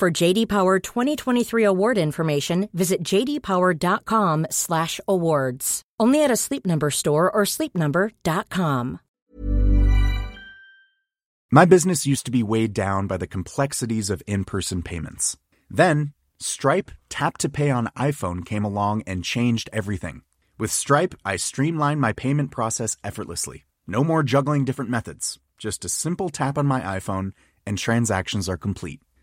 For JD Power 2023 award information, visit jdpower.com/awards. Only at a Sleep Number store or sleepnumber.com. My business used to be weighed down by the complexities of in-person payments. Then, Stripe Tap to Pay on iPhone came along and changed everything. With Stripe, I streamlined my payment process effortlessly. No more juggling different methods. Just a simple tap on my iPhone and transactions are complete.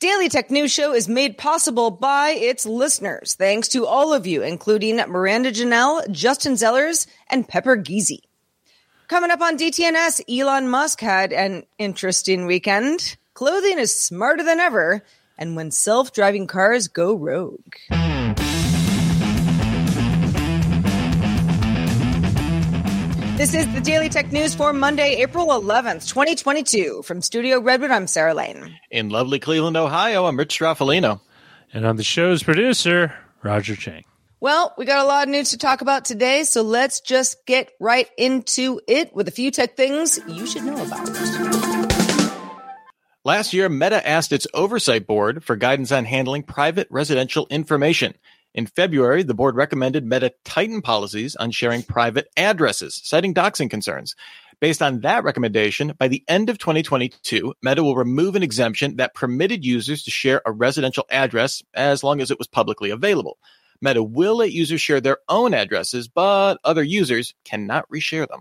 Daily Tech News Show is made possible by its listeners. Thanks to all of you, including Miranda Janelle, Justin Zellers, and Pepper Geezy. Coming up on DTNS, Elon Musk had an interesting weekend. Clothing is smarter than ever, and when self-driving cars go rogue. This is the Daily Tech News for Monday, April 11th, 2022. From Studio Redwood, I'm Sarah Lane. In lovely Cleveland, Ohio, I'm Rich Stroffolino. And I'm the show's producer, Roger Chang. Well, we got a lot of news to talk about today, so let's just get right into it with a few tech things you should know about. Last year, Meta asked its oversight board for guidance on handling private residential information. In February, the board recommended Meta tighten policies on sharing private addresses, citing doxing concerns. Based on that recommendation, by the end of 2022, Meta will remove an exemption that permitted users to share a residential address as long as it was publicly available. Meta will let users share their own addresses, but other users cannot reshare them.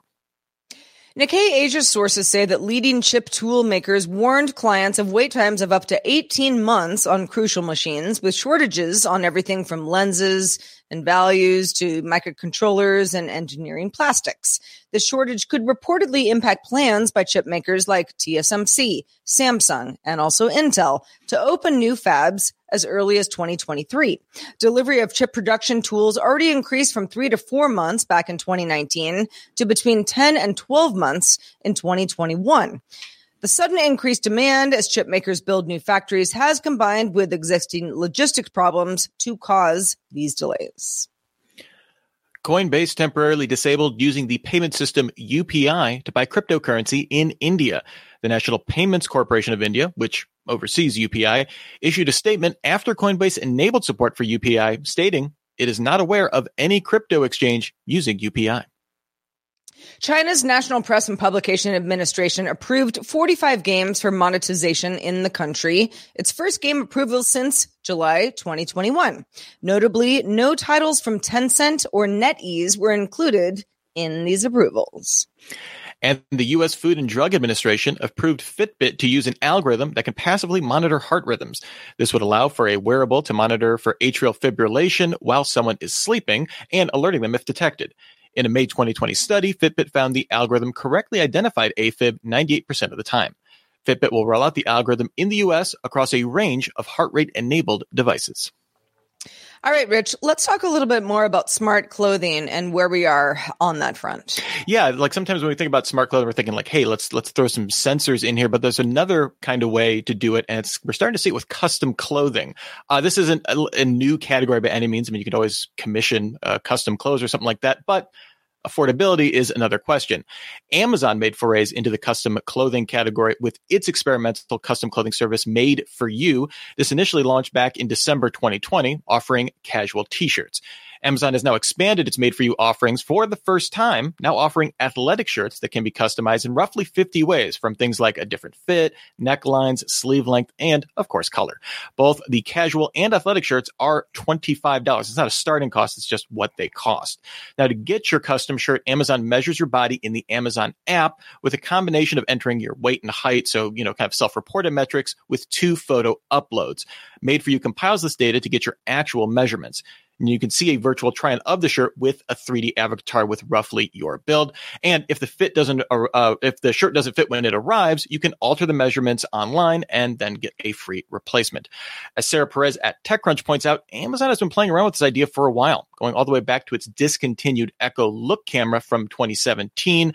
Nikkei Asia sources say that leading chip tool makers warned clients of wait times of up to 18 months on crucial machines with shortages on everything from lenses and values to microcontrollers and engineering plastics. The shortage could reportedly impact plans by chip makers like TSMC, Samsung, and also Intel to open new fabs as early as 2023. Delivery of chip production tools already increased from three to four months back in 2019 to between 10 and 12 months in 2021. The sudden increased demand as chip makers build new factories has combined with existing logistics problems to cause these delays. Coinbase temporarily disabled using the payment system UPI to buy cryptocurrency in India. The National Payments Corporation of India, which oversees UPI, issued a statement after Coinbase enabled support for UPI, stating it is not aware of any crypto exchange using UPI. China's National Press and Publication Administration approved 45 games for monetization in the country, its first game approval since July 2021. Notably, no titles from Tencent or NetEase were included in these approvals. And the U.S. Food and Drug Administration approved Fitbit to use an algorithm that can passively monitor heart rhythms. This would allow for a wearable to monitor for atrial fibrillation while someone is sleeping and alerting them if detected. In a May 2020 study, Fitbit found the algorithm correctly identified AFib 98% of the time. Fitbit will roll out the algorithm in the US across a range of heart rate enabled devices. All right, Rich, let's talk a little bit more about smart clothing and where we are on that front. Yeah, like sometimes when we think about smart clothing, we're thinking like, hey, let's let's throw some sensors in here. But there's another kind of way to do it, and it's we're starting to see it with custom clothing. Uh, this isn't a, a, new category by any means. I mean, you could always commission uh, custom clothes or something like that, but Affordability is another question. Amazon made forays into the custom clothing category with its experimental custom clothing service made for you. This initially launched back in December 2020, offering casual t-shirts. Amazon has now expanded its made for you offerings for the first time, now offering athletic shirts that can be customized in roughly 50 ways from things like a different fit, necklines, sleeve length, and of course, color. Both the casual and athletic shirts are $25. It's not a starting cost. It's just what they cost. Now to get your custom shirt, Amazon measures your body in the Amazon app with a combination of entering your weight and height. So, you know, kind of self-reported metrics with two photo uploads. Made for you compiles this data to get your actual measurements. And you can see a virtual try on of the shirt with a 3D avatar with roughly your build. And if the fit doesn't, uh, uh, if the shirt doesn't fit when it arrives, you can alter the measurements online and then get a free replacement. As Sarah Perez at TechCrunch points out, Amazon has been playing around with this idea for a while, going all the way back to its discontinued Echo Look camera from 2017.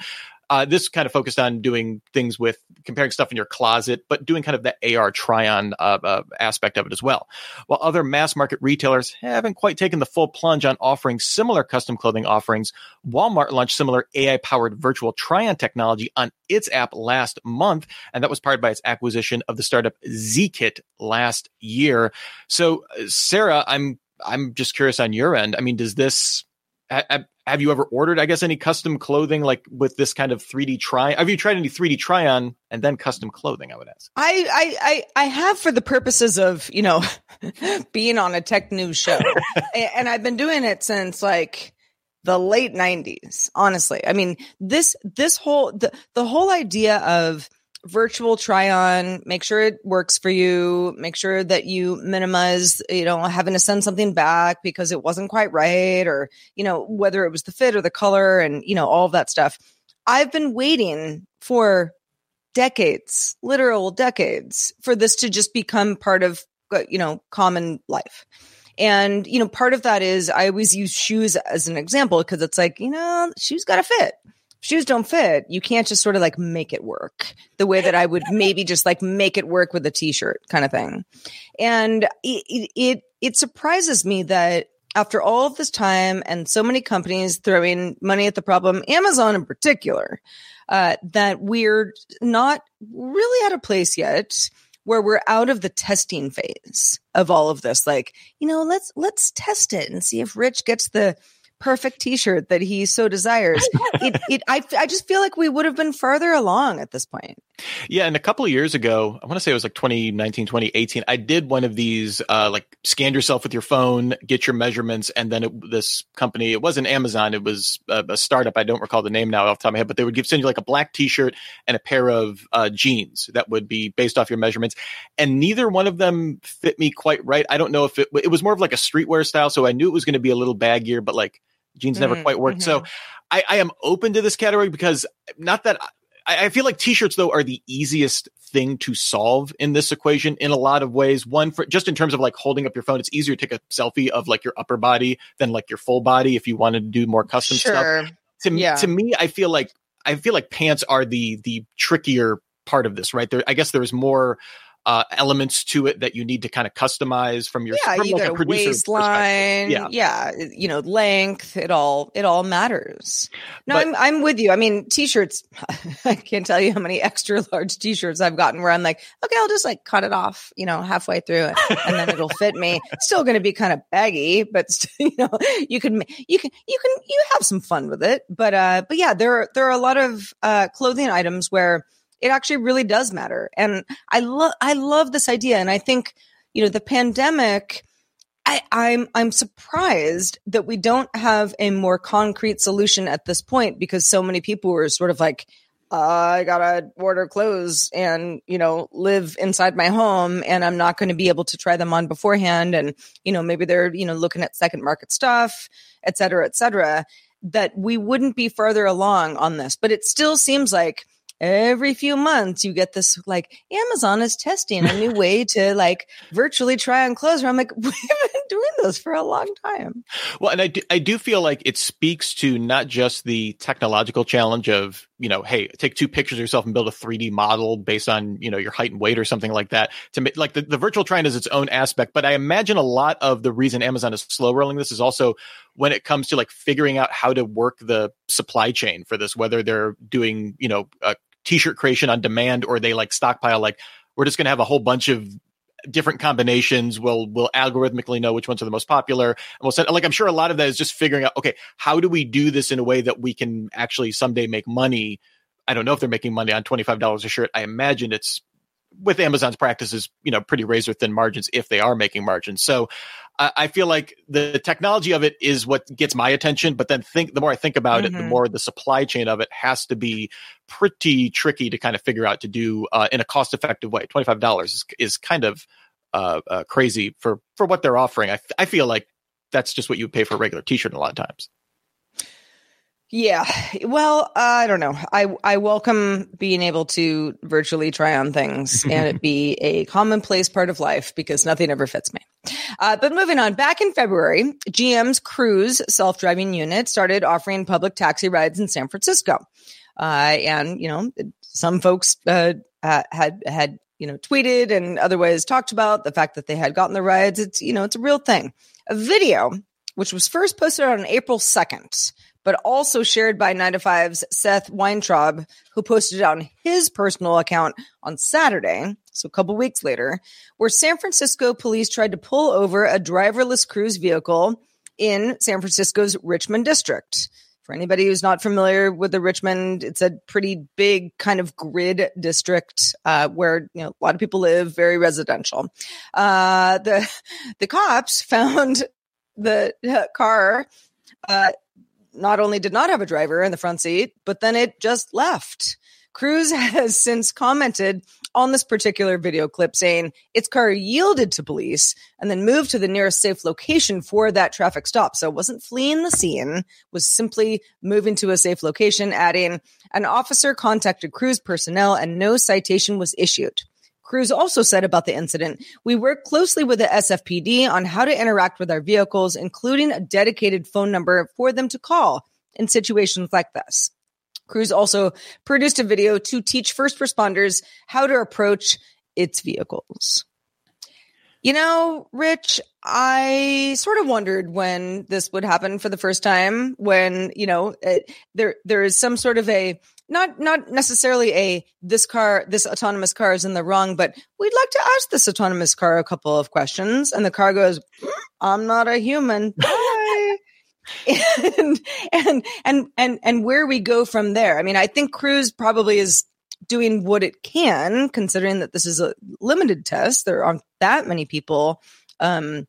Uh, this kind of focused on doing things with comparing stuff in your closet, but doing kind of the AR try on uh, uh, aspect of it as well. While other mass market retailers haven't quite taken the full plunge on offering similar custom clothing offerings, Walmart launched similar AI powered virtual try on technology on its app last month. And that was powered by its acquisition of the startup Zeekit last year. So, uh, Sarah, I'm I'm just curious on your end. I mean, does this have you ever ordered, I guess, any custom clothing like with this kind of 3D try? Have you tried any 3D try on and then custom clothing? I would ask. I, I, I, I have for the purposes of, you know, being on a tech news show. and I've been doing it since like the late 90s, honestly. I mean, this, this whole, the, the whole idea of, virtual try on, make sure it works for you, make sure that you minimize, you know, having to send something back because it wasn't quite right or, you know, whether it was the fit or the color and, you know, all of that stuff. I've been waiting for decades, literal decades for this to just become part of, uh, you know, common life. And, you know, part of that is I always use shoes as an example because it's like, you know, shoes got to fit shoes don't fit, you can't just sort of like make it work the way that I would maybe just like make it work with a t-shirt kind of thing. And it, it, it surprises me that after all of this time and so many companies throwing money at the problem, Amazon in particular, uh, that we're not really at a place yet where we're out of the testing phase of all of this. Like, you know, let's let's test it and see if Rich gets the perfect t-shirt that he so desires. it, it, I, I just feel like we would have been further along at this point. Yeah. And a couple of years ago, I want to say it was like 2019, 2018, I did one of these, uh, like scan yourself with your phone, get your measurements. And then it, this company, it wasn't Amazon. It was a, a, startup. I don't recall the name now off the top of my head, but they would give, send you like a black t-shirt and a pair of uh, jeans that would be based off your measurements. And neither one of them fit me quite right. I don't know if it, it was more of like a streetwear style. So I knew it was going to be a little baggier, but like, jeans never mm, quite worked. Mm-hmm. So I, I, am open to this category because not that I, I, feel like t-shirts though are the easiest thing to solve in this equation in a lot of ways. One for just in terms of like holding up your phone, it's easier to take a selfie of like your upper body than like your full body if you wanted to do more custom sure. stuff. To, yeah. to me, I feel like I feel like pants are the the trickier part of this, right? There, I guess there's more uh, elements to it that you need to kind of customize from your yeah, from you like got a waistline, yeah, yeah, you know, length. It all it all matters. No, but, I'm I'm with you. I mean, t-shirts. I can't tell you how many extra large t-shirts I've gotten where I'm like, okay, I'll just like cut it off, you know, halfway through, and then it'll fit me. Still going to be kind of baggy, but you know, you can you can you can you have some fun with it. But uh, but yeah, there are there are a lot of uh clothing items where it actually really does matter. And I love, I love this idea. And I think, you know, the pandemic, I, I'm, I'm surprised that we don't have a more concrete solution at this point because so many people were sort of like, I gotta order clothes and, you know, live inside my home and I'm not going to be able to try them on beforehand. And, you know, maybe they're, you know, looking at second market stuff, et cetera, et cetera, that we wouldn't be further along on this. But it still seems like every few months you get this like Amazon is testing a new way to like virtually try on clothes. Where I'm like, we've been doing this for a long time. Well, and I do, I do feel like it speaks to not just the technological challenge of, you know, hey, take two pictures of yourself and build a 3D model based on, you know, your height and weight or something like that to make like the, the virtual try is its own aspect. But I imagine a lot of the reason Amazon is slow rolling this is also when it comes to like figuring out how to work the supply chain for this, whether they're doing, you know, t-shirt creation on demand or they like stockpile like we're just going to have a whole bunch of different combinations. We'll we'll algorithmically know which ones are the most popular, and we'll set like I'm sure a lot of that is just figuring out okay, how do we do this in a way that we can actually someday make money. I don't know if they're making money on twenty five dollars a shirt. I imagine it's with Amazon's practices, you know, pretty razor thin margins if they are making margins. So I, I feel like the technology of it is what gets my attention. But then think the more I think about mm-hmm. it, the mm-hmm. more the supply chain of it has to be pretty tricky to kind of figure out to do uh, in a cost effective way. Twenty five dollars is is kind of uh, uh, crazy for for what they're offering. I I feel like that's just what you pay for a regular T shirt a lot of times. Yeah. Well, uh, I don't know. I I welcome being able to virtually try on things and it be a commonplace part of life because nothing ever fits me. Uh, but moving on, back in February, GM's Cruise self-driving unit started offering public taxi rides in San Francisco. Uh, and you know, some folks uh, had had you know tweeted and otherwise talked about the fact that they had gotten the rides. It's you know, it's a real thing. A video which was first posted on April 2nd but also shared by 9 to 5's Seth Weintraub, who posted it on his personal account on Saturday, so a couple weeks later, where San Francisco police tried to pull over a driverless cruise vehicle in San Francisco's Richmond district. For anybody who's not familiar with the Richmond, it's a pretty big kind of grid district uh, where you know a lot of people live, very residential. Uh, the the cops found the car uh, not only did not have a driver in the front seat, but then it just left. Cruise has since commented on this particular video clip saying its car yielded to police and then moved to the nearest safe location for that traffic stop. So it wasn't fleeing the scene, was simply moving to a safe location, adding an officer contacted Cruise personnel and no citation was issued. Cruise also said about the incident, we work closely with the SFPD on how to interact with our vehicles, including a dedicated phone number for them to call in situations like this. Cruise also produced a video to teach first responders how to approach its vehicles. You know, Rich, I sort of wondered when this would happen for the first time, when, you know, it, there, there is some sort of a, not not necessarily a this car this autonomous car is in the wrong but we'd like to ask this autonomous car a couple of questions and the car goes i'm not a human Bye. and, and and and and where we go from there i mean i think cruise probably is doing what it can considering that this is a limited test there aren't that many people um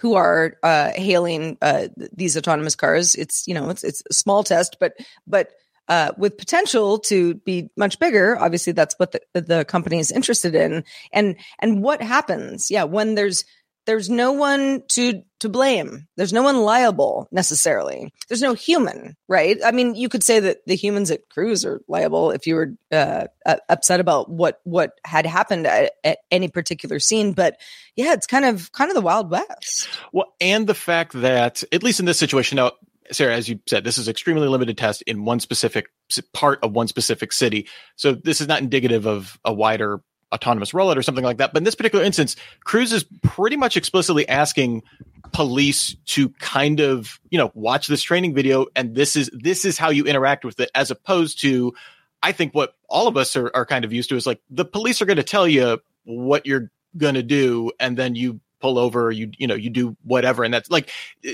who are uh, hailing uh, these autonomous cars. It's you know it's it's a small test, but but uh, with potential to be much bigger. Obviously, that's what the, the company is interested in. And and what happens? Yeah, when there's there's no one to to blame. There's no one liable necessarily. There's no human, right? I mean, you could say that the humans at Cruise are liable if you were uh, upset about what what had happened at, at, any particular scene. But yeah, it's kind of kind of the wild west. Well, and the fact that at least in this situation, now Sarah, as you said, this is extremely limited test in one specific part of one specific city. So this is not indicative of a wider autonomous rollout or something like that. But in this particular instance, Cruise is pretty much explicitly asking police to kind of, you know, watch this training video and this is this is how you interact with it, as opposed to I think what all of us are, are kind of used to is like the police are going to tell you what you're going to do and then you pull over you you know you do whatever. And that's like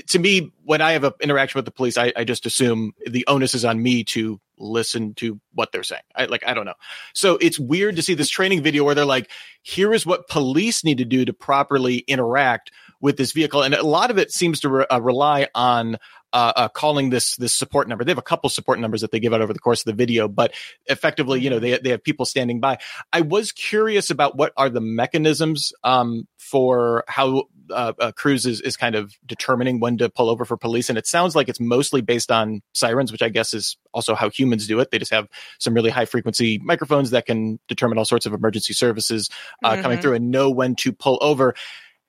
to me when i have an interaction with the police I, I just assume the onus is on me to listen to what they're saying. I like i don't know. So it's weird to see this training video where they're like here is what police need to do to properly interact with this vehicle. And a lot of it seems to re- uh, rely on uh, uh, calling this this support number. They have a couple support numbers that they give out over the course of the video, but effectively, you know, they they have people standing by. I was curious about what are the mechanisms um, for how uh, uh, Cruise is, is kind of determining when to pull over for police, and it sounds like it's mostly based on sirens, which I guess is also how humans do it. They just have some really high frequency microphones that can determine all sorts of emergency services uh, mm-hmm. coming through and know when to pull over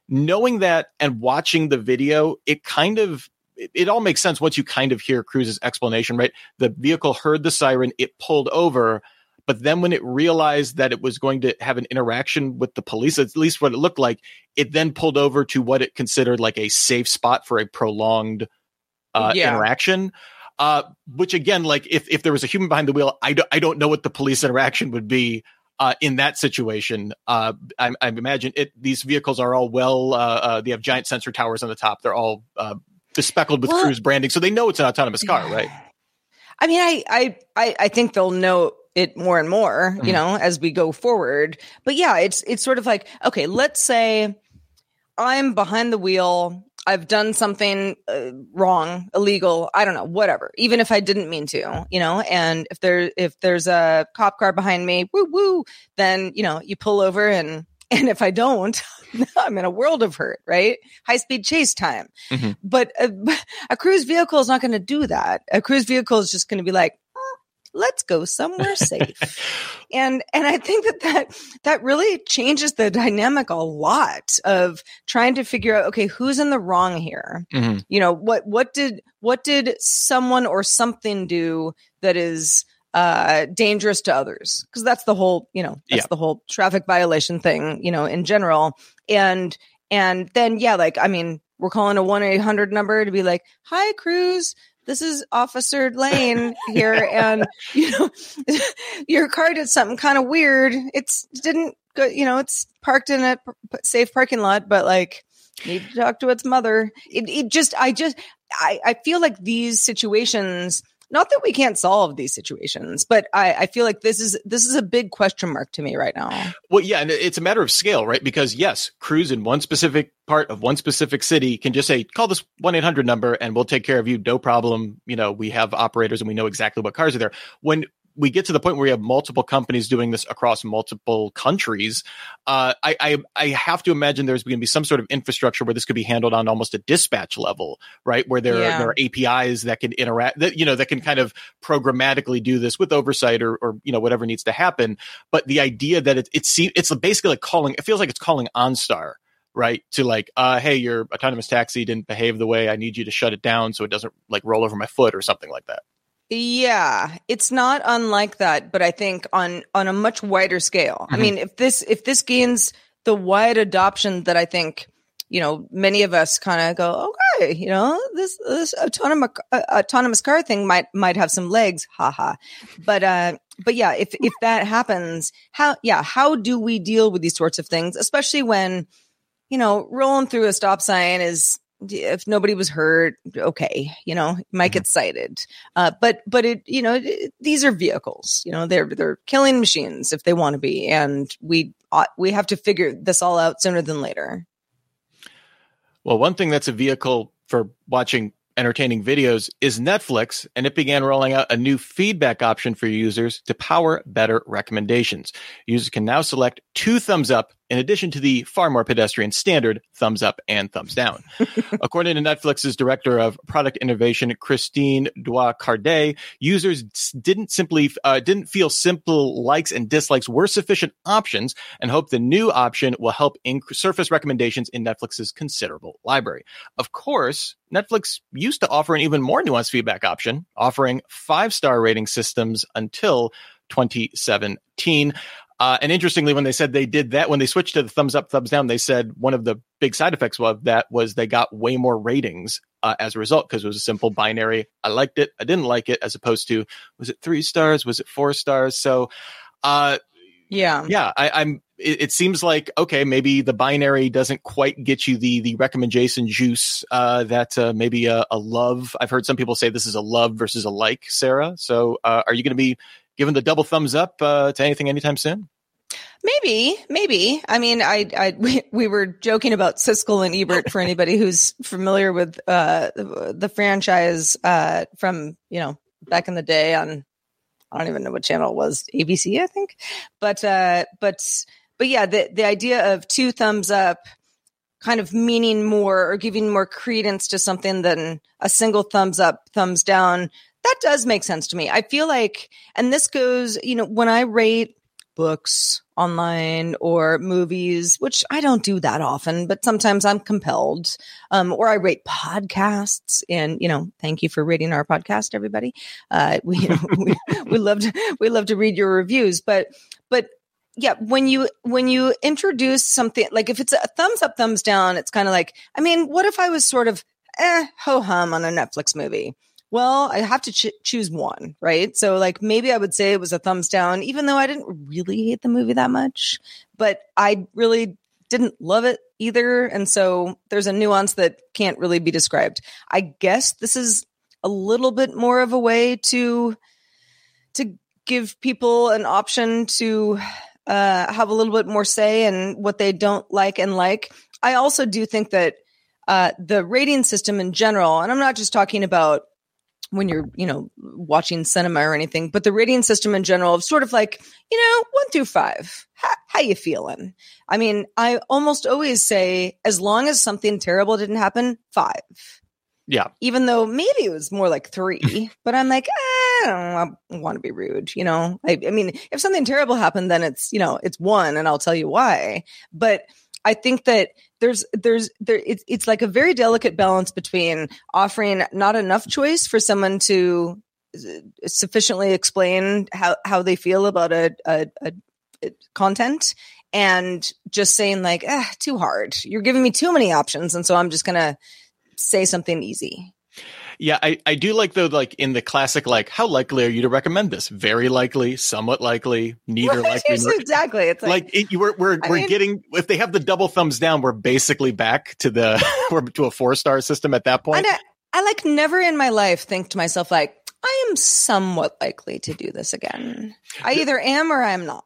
knowing that and watching the video, it kind of it, it, all makes sense once you kind of hear Cruise's explanation, right? The vehicle heard the siren, it pulled over, but then when it realized that it was going to have an interaction with the police, at least what it looked like, it then pulled over to what it considered like a safe spot for a prolonged uh, yeah. interaction. Uh, which again, like if, if there was a human behind the wheel, I, do, I don't know what the police interaction would be uh, in that situation, uh, I, I, imagine it. These vehicles are all well. Uh, uh, they have giant sensor towers on the top. They're all bespeckled with well, cruise branding, so they know it's an autonomous car, right? I mean, I I I think they'll know it more and more, mm-hmm. you know, as we go forward. But yeah, it's it's sort of like okay, let's say I'm behind the wheel. I've done something uh, wrong, illegal, I don't know, whatever. Even if I didn't mean to, you know, and if there if there's a cop car behind me, woo woo, then you know, you pull over and and if I don't, I'm in a world of hurt, right? High speed chase time. Mm-hmm. But a, a cruise vehicle is not going to do that. A cruise vehicle is just going to be like, let's go somewhere safe. and and I think that that that really changes the dynamic a lot of trying to figure out okay, who's in the wrong here? Mm-hmm. You know, what what did what did someone or something do that is uh, dangerous to others because that's the whole you know that's yeah. the whole traffic violation thing you know in general and and then yeah like i mean we're calling a 1-800 number to be like hi cruise this is Officer Lane here, and you know, your car did something kind of weird. It's didn't go, you know, it's parked in a safe parking lot, but like need to talk to its mother. It, it just, I just, I, I feel like these situations not that we can't solve these situations, but I, I, feel like this is this is a big question mark to me right now. Well, yeah, and it's a matter of scale, right? Because yes, Cruise in one specific part of one specific city can just say, call this one eight hundred number, and we'll take care of you, no problem. You know, we have operators and we know exactly what cars are there. When we get to the point where we have multiple companies doing this across multiple countries, uh, I, I, I have to imagine there's going to be some sort of infrastructure where this could be handled on almost a dispatch level, right? Where there, yeah. are, there are APIs that can interact, that you know, that can kind of programmatically do this with oversight or, or you know whatever needs to happen. But the idea that it, it's it's basically like calling, it feels like it's calling OnStar right? To like, uh, hey, your autonomous taxi didn't behave the way I need you to shut it down so it doesn't like roll over my foot or something like that. Yeah, it's not unlike that, but I think on on a much wider scale. Mm-hmm. I mean, if this if this gains the wide adoption that I think you know many of us kind of go, okay, you know, this this autonomous uh, autonomous car thing might might have some legs, haha. But uh, but yeah, if if that happens, how yeah, how do we deal with these sorts of things, especially when you know rolling through a stop sign is if nobody was hurt, okay, you know, might mm-hmm. get cited. Uh, but but it, you know, it, these are vehicles. You know, they're they're killing machines if they want to be, and we ought, we have to figure this all out sooner than later. Well, one thing that's a vehicle for watching entertaining videos is Netflix, and it began rolling out a new feedback option for users to power better recommendations. Users can now select two thumbs up in addition to the far more pedestrian standard thumbs up and thumbs down. According to Netflix's director of product innovation, Christine Doig-Cardet, users didn't simply uh, didn't feel simple likes and dislikes were sufficient options, and hope the new option will help inc- surface recommendations in Netflix's considerable library. Of course, Netflix used to offer an even more nuanced feedback option, offering five star rating systems until 2017. Uh, and interestingly, when they said they did that, when they switched to the thumbs up, thumbs down, they said one of the big side effects of that was they got way more ratings uh, as a result because it was a simple binary. I liked it, I didn't like it, as opposed to was it three stars, was it four stars? So, uh, yeah, yeah, I, am It, it, seems like okay, maybe the binary doesn't quite get you the the recommendation juice uh, that uh, maybe a, a, love. I've heard some people say this is a love versus a like, Sarah. So, uh, are you going to be giving the double thumbs up uh, to anything anytime soon? Maybe, maybe. I mean, I, I, we, we were joking about Siskel and Ebert for anybody who's familiar with uh, the, franchise uh, from you know back in the day on I don't even know what channel it was ABC I think, but uh, but but yeah, the the idea of two thumbs up kind of meaning more or giving more credence to something than a single thumbs up, thumbs down that does make sense to me. I feel like, and this goes, you know, when I rate books online or movies, which I don't do that often, but sometimes I'm compelled, um, or I rate podcasts and, you know, thank you for rating our podcast, everybody. Uh, we, you know, we, we love to, we love to read your reviews, but, but yeah, when you, when you introduce something, like if it's a thumbs up, thumbs down, it's kind of like, I mean, what if I was sort of, eh, ho hum on a Netflix movie? Well, I have to ch- choose one, right? So like maybe I would say it was a thumbs down, even though I didn't really hate the movie that much, but I really didn't love it either. And so there's a nuance that can't really be described. I guess this is a little bit more of a way to to give people an option to uh, have a little bit more say in what they don't like and like. I also do think that uh, the rating system in general, and I'm not just talking about when you're, you know, watching cinema or anything, but the rating system in general of sort of like, you know, one through five. How, how you feeling? I mean, I almost always say, as long as something terrible didn't happen, five. Yeah. Even though maybe it was more like three, but I'm like, eh, I don't want to be rude. You know, I, I mean, if something terrible happened, then it's, you know, it's one and I'll tell you why. But I think that there's there's there it's it's like a very delicate balance between offering not enough choice for someone to uh, sufficiently explain how how they feel about a, a, a, content and just saying like ah too hard. You're giving me too many options and so i'm just gonna say something easy yeah, I, I do like though, like in the classic, like how likely are you to recommend this? Very likely, somewhat likely, neither Right, likely. nor- exactly it's like, like it, you- we're we're, I we're mean- getting if they have the double thumbs down, we're basically back to the we're to a four star system at that point. and I, I like never in my life think to myself like i am somewhat likely to do this again i either am or i'm not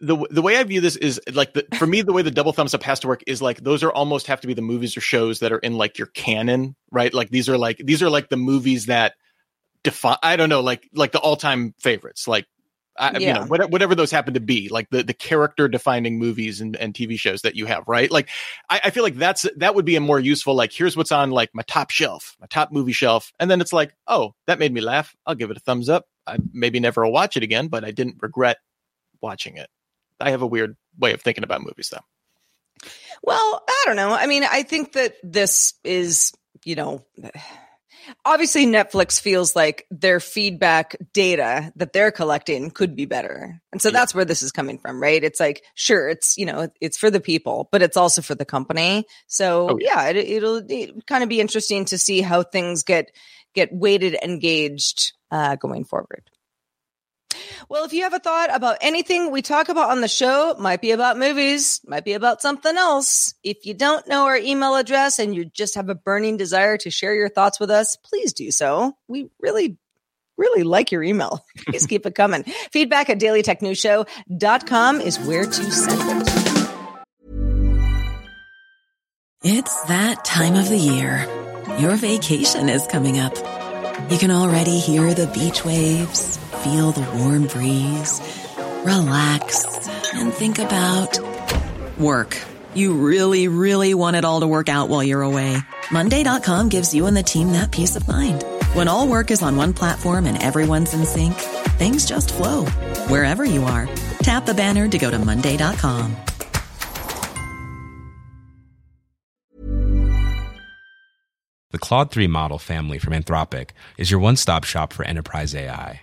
the the way I view this is like the, for me the way the double thumbs up has to work is like those are almost have to be the movies or shows that are in like your canon, right? Like these are like these are like the movies that define I don't know like like the all time favorites like. I, you Yeah. know, whatever, whatever those happen to be, like the, the character defining movies and, and TV shows that you have, right? Like, I, I feel like that's, that would be a more useful, like, here's what's on like my top shelf, my top movie shelf. And then it's like, oh, that made me laugh. I'll give it a thumbs up. I maybe never will watch it again, but I didn't regret watching it. I have a weird way of thinking about movies, though. Well, I don't know. I mean, I think that this is, you know, obviously Netflix feels like their feedback data that they're collecting could be better. And so Yeah. that's where this is coming from, right? It's like, sure, it's, you know, it's for the people, but it's also for the company. So Oh, yeah, it, it'll it kind of be interesting to see how things get, get weighted and gauged, uh, going forward. Well, if you have a thought about anything we talk about on the show, might be about movies, might be about something else. If you don't know our email address and you just have a burning desire to share your thoughts with us, please do so. We really, really like your email. Please keep it coming. Feedback at dailytechnewsshow.com is where to send it. It's that time of the year. Your vacation is coming up. You can already hear the beach waves, feel the warm breeze, relax, and think about work. You really, really want it all to work out while you're away. Monday.com gives you and the team that peace of mind. When all work is on one platform and everyone's in sync, things just flow wherever you are. Tap the banner to go to Monday.com. The Claude 3 model family from Anthropic is your one stop shop for enterprise AI.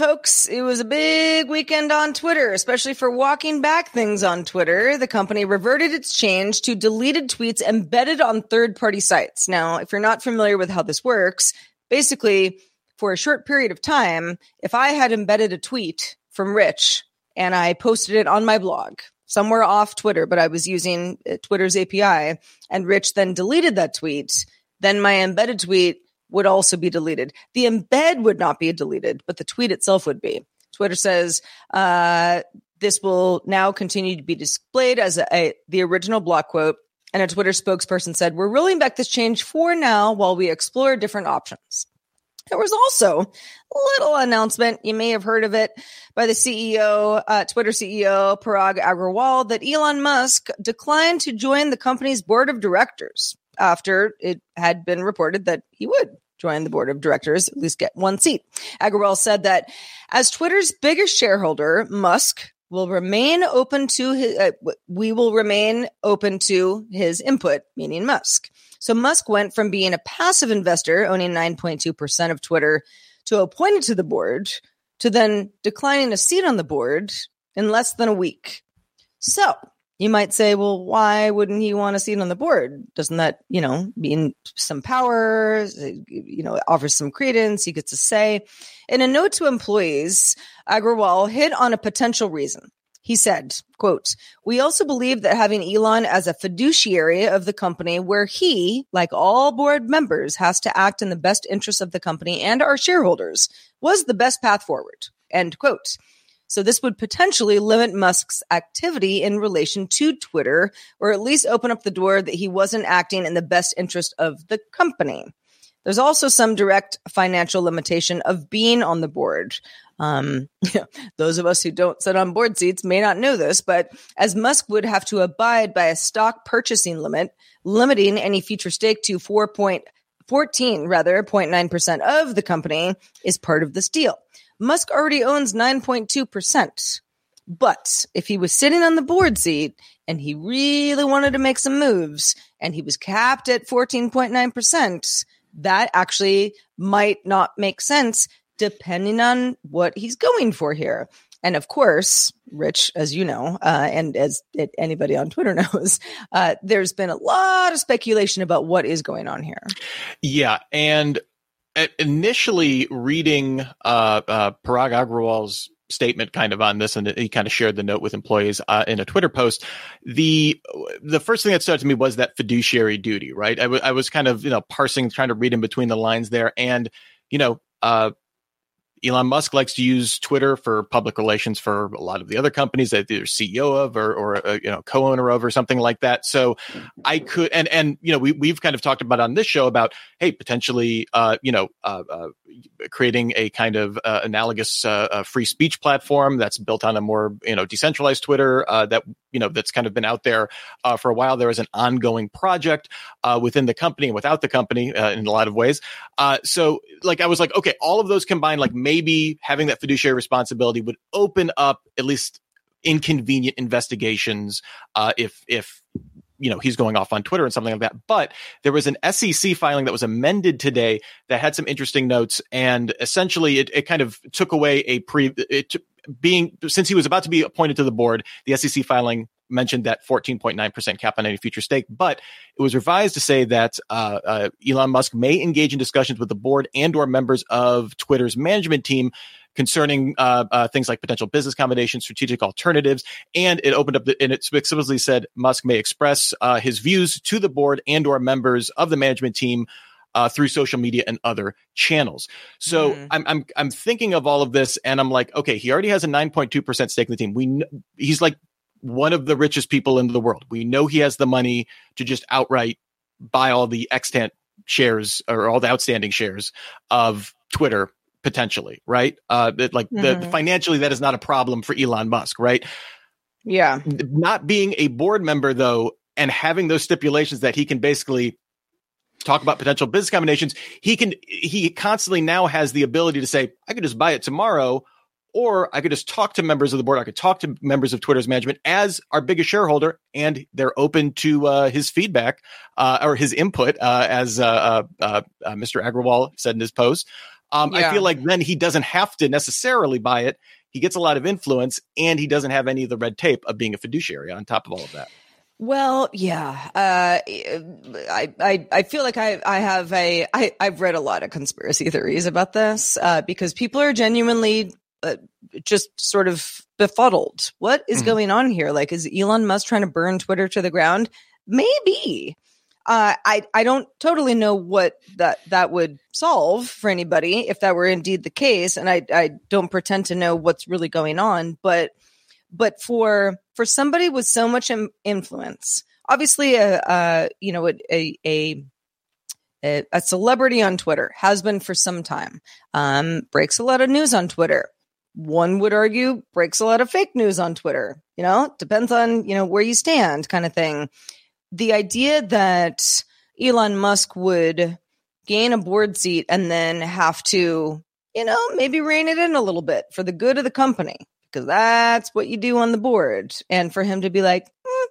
folks, it was a big weekend on Twitter, especially for walking back things on Twitter. The company reverted its change to deleted tweets embedded on third party sites. Now, if you're not familiar with how this works, basically, for a short period of time, if I had embedded a tweet from Rich and I posted it on my blog, somewhere off Twitter, but I was using uh, Twitter's API, and Rich then deleted that tweet, then my embedded tweet would also be deleted. The embed would not be deleted, but the tweet itself would be. Twitter says uh, this will now continue to be displayed as a, a, the original block quote. And a Twitter spokesperson said, We're rolling back this change for now while we explore different options. There was also a little announcement, you may have heard of it, by the CEO, uh, Twitter CEO Parag Agrawal, that Elon Musk declined to join the company's board of directors after it had been reported that he would join the board of directors, at least get one seat. Agrawal said that as Twitter's biggest shareholder, Musk will remain open to his, uh, we will remain open to his input, meaning Musk. So Musk went from being a passive investor, owning 9.2% of Twitter, to appointed to the board, to then declining a seat on the board in less than a week. So you might say, well, why wouldn't he want a seat on the board? Doesn't that, you know, mean some power, you know, offers some credence, he gets a say? In a note to employees, Agrawal hit on a potential reason. He said, quote, we also believe that having Elon as a fiduciary of the company where he, like all board members, has to act in the best interest of the company and our shareholders was the best path forward. End quote. So this would potentially limit Musk's activity in relation to Twitter, or at least open up the door that he wasn't acting in the best interest of the company. There's also some direct financial limitation of being on the board. Um, those of us who don't sit on board seats may not know this, but as Musk would have to abide by a stock purchasing limit, limiting any future stake to 4.14, rather 0.9% of the company is part of this deal. Musk already owns 9.2%. But if he was sitting on the board seat and he really wanted to make some moves and he was capped at 14.9%, that actually might not make sense depending on what he's going for here. And of course, Rich, as you know, uh, and as anybody on Twitter knows, uh, there's been a lot of speculation about what is going on here. Yeah. And initially reading uh, uh, Parag Agrawal's statement kind of on this and he kind of shared the note with employees uh, in a twitter post the the first thing that stood out to me was that fiduciary duty right? I, w- I was kind of you know parsing trying to read in between the lines there and you know uh, Elon Musk likes to use Twitter for public relations for a lot of the other companies that they're CEO of or, or uh, you know co-owner of or something like that. So I could and and you know we we've kind of talked about on this show about hey potentially uh, you know uh, uh, creating a kind of uh, analogous uh, free speech platform that's built on a more you know decentralized Twitter that you know that's kind of been out there uh, for a while. There is an ongoing project uh, within the company and without the company uh, in a lot of ways. so like I was like okay, all of those combined like maybe having that fiduciary responsibility would open up at least inconvenient investigations uh, if if you know he's going off on Twitter and something like that. But there was an SEC filing that was amended today that had some interesting notes, and essentially it, it kind of took away a pre it being since he was about to be appointed to the board. The SEC filing mentioned that 14.9% cap on any future stake, but it was revised to say that uh, uh, Elon Musk may engage in discussions with the board and or members of Twitter's management team concerning uh, uh, things like potential business combinations, strategic alternatives, and it opened up the, and it explicitly said Musk may express uh, his views to the board and or members of the management team uh, through social media and other channels. So mm. I'm, I'm, I'm thinking of all of this and I'm like, okay, he already has a 9.2% stake in the team. We, kn- he's like one of the richest people in the world. We know he has the money to just outright buy all the extant shares or all the outstanding shares of Twitter potentially, right? Uh, like mm-hmm. the financially, that is not a problem for Elon Musk, right? Yeah. Not being a board member though, and having those stipulations that he can basically talk about potential business combinations, he can, he constantly now has the ability to say, I could just buy it tomorrow or I could just talk to members of the board. I could talk to members of Twitter's management as our biggest shareholder, and they're open to uh, his feedback uh, or his input, uh, as uh, uh, uh, Mr. Agrawal said in his post. Um, Yeah. I feel like then he doesn't have to necessarily buy it. He gets a lot of influence, and he doesn't have any of the red tape of being a fiduciary on top of all of that. Well, yeah. Uh, I, I, I feel like I, I have a, I, I've read a lot of conspiracy theories about this, uh, because people are genuinely, uh, just sort of befuddled. What is Mhm. going on here? Like, is Elon Musk trying to burn Twitter to the ground? Maybe. Uh, I, I don't totally know what that, that would solve for anybody if that were indeed the case. And I, I don't pretend to know what's really going on, but, but for for somebody with so much influence obviously a, a you know a a a celebrity on twitter has been for some time um breaks a lot of news on twitter. One would argue breaks a lot of fake news on twitter you know depends on you know where you stand kind of thing. The idea that elon musk would gain a board seat and then have to you know maybe rein it in a little bit for the good of the company because that's what you do on the board. And for him to be like, "Hmm,"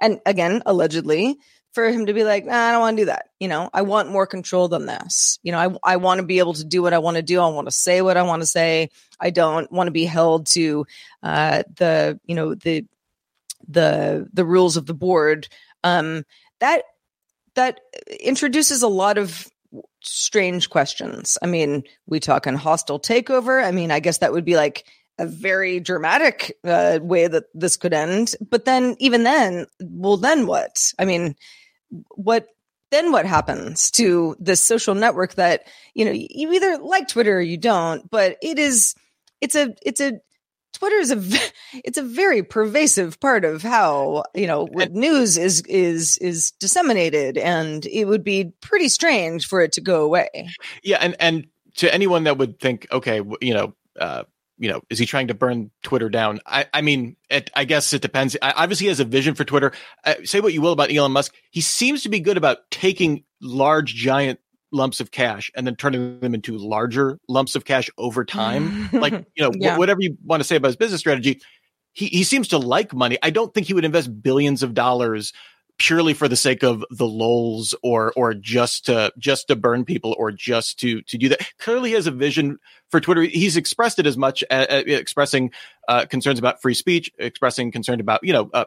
and again, allegedly, for him to be like, nah, I don't want to do that. You know, I want more control than this. You know, I, I want to be able to do what I want to do. I want to say what I want to say. I don't want to be held to uh, the, you know, the, the, the rules of the board. Um, that, that introduces a lot of strange questions. I mean, we talk on hostile takeover. I mean, I guess that would be like a very dramatic uh, way that this could end. But then, even then, well, then what? I mean, what then? What happens to this social network that you know you either like Twitter or you don't? But it is, it's a, it's a. Twitter is a it's a very pervasive part of how you know what news is is is disseminated, and it would be pretty strange for it to go away. Yeah, and and to anyone that would think, okay, you know, uh, you know, is he trying to burn Twitter down? I, I mean, it, I guess it depends. I, obviously, he has a vision for Twitter. Uh, say what you will about Elon Musk, he seems to be good about taking large, giant lumps of cash and then turning them into larger lumps of cash over time. like, you know, wh- whatever you want to say about his business strategy, he he seems to like money. I don't think he would invest billions of dollars purely for the sake of the lols or or just to just to burn people or just to to do that. Clearly, he has a vision for Twitter. He's expressed it as much uh, uh, expressing uh, concerns about free speech, expressing concern about you know. Uh,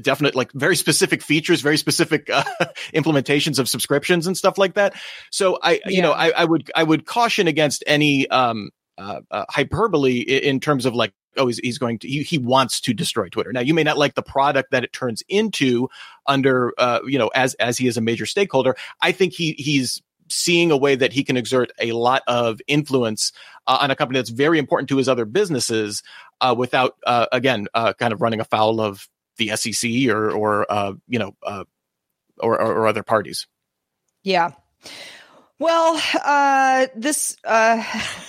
definite like very specific features very specific uh, implementations of subscriptions and stuff like that so i you know I, I would i would caution against any um uh, uh, hyperbole in terms of like oh he's, he's going to he, he wants to destroy twitter now you may not like the product that it turns into under uh you know as as he is a major stakeholder i think he he's seeing a way that he can exert a lot of influence uh, on a company that's very important to his other businesses uh, without uh, again uh, kind of running afoul of the SEC or or uh, you know uh, or, or or other parties. Yeah. Well, uh, this uh,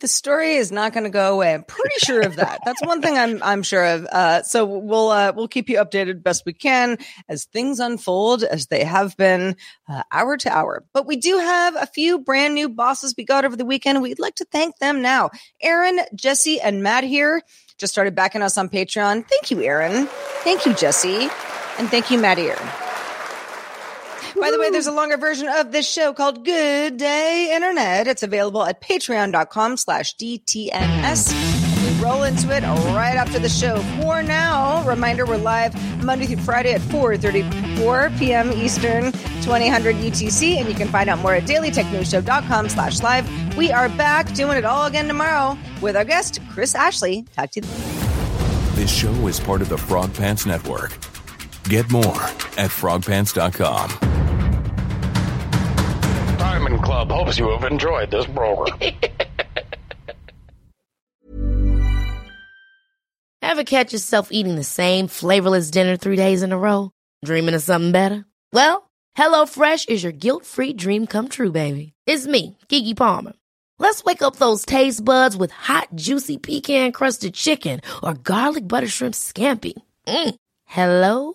the story is not going to go away. I'm pretty sure of that. That's one thing I'm I'm sure of. Uh, so we'll uh, we'll keep you updated best we can as things unfold, as they have been uh, hour to hour. But we do have a few brand new bosses we got over the weekend. We'd like to thank them now. Aaron, Jesse, and Matt here just started backing us on Patreon. Thank you, Aaron. Thank you, Jesse, and thank you, Matt Aaron. By the way, there's a longer version of this show called Good Day Internet. It's available at patreon.com slash DTNS. We roll into it right after the show. For now, reminder, we're live Monday through Friday at 4.34 p.m. Eastern, 2000 UTC. And you can find out more at dailytechnewsshow.com slash live. We are back doing it all again tomorrow with our guest, Chris Ashley. Talk to you then. This show is part of the Frog Pants Network. Get more at frogpants.com. Diamond Club hopes you have enjoyed this program. Ever catch yourself eating the same flavorless dinner three days in a row? Dreaming of something better? Well, HelloFresh is your guilt-free dream come true, baby. It's me, Keke Palmer. Let's wake up those taste buds with hot, juicy pecan-crusted chicken or garlic butter shrimp scampi. Mm. Hello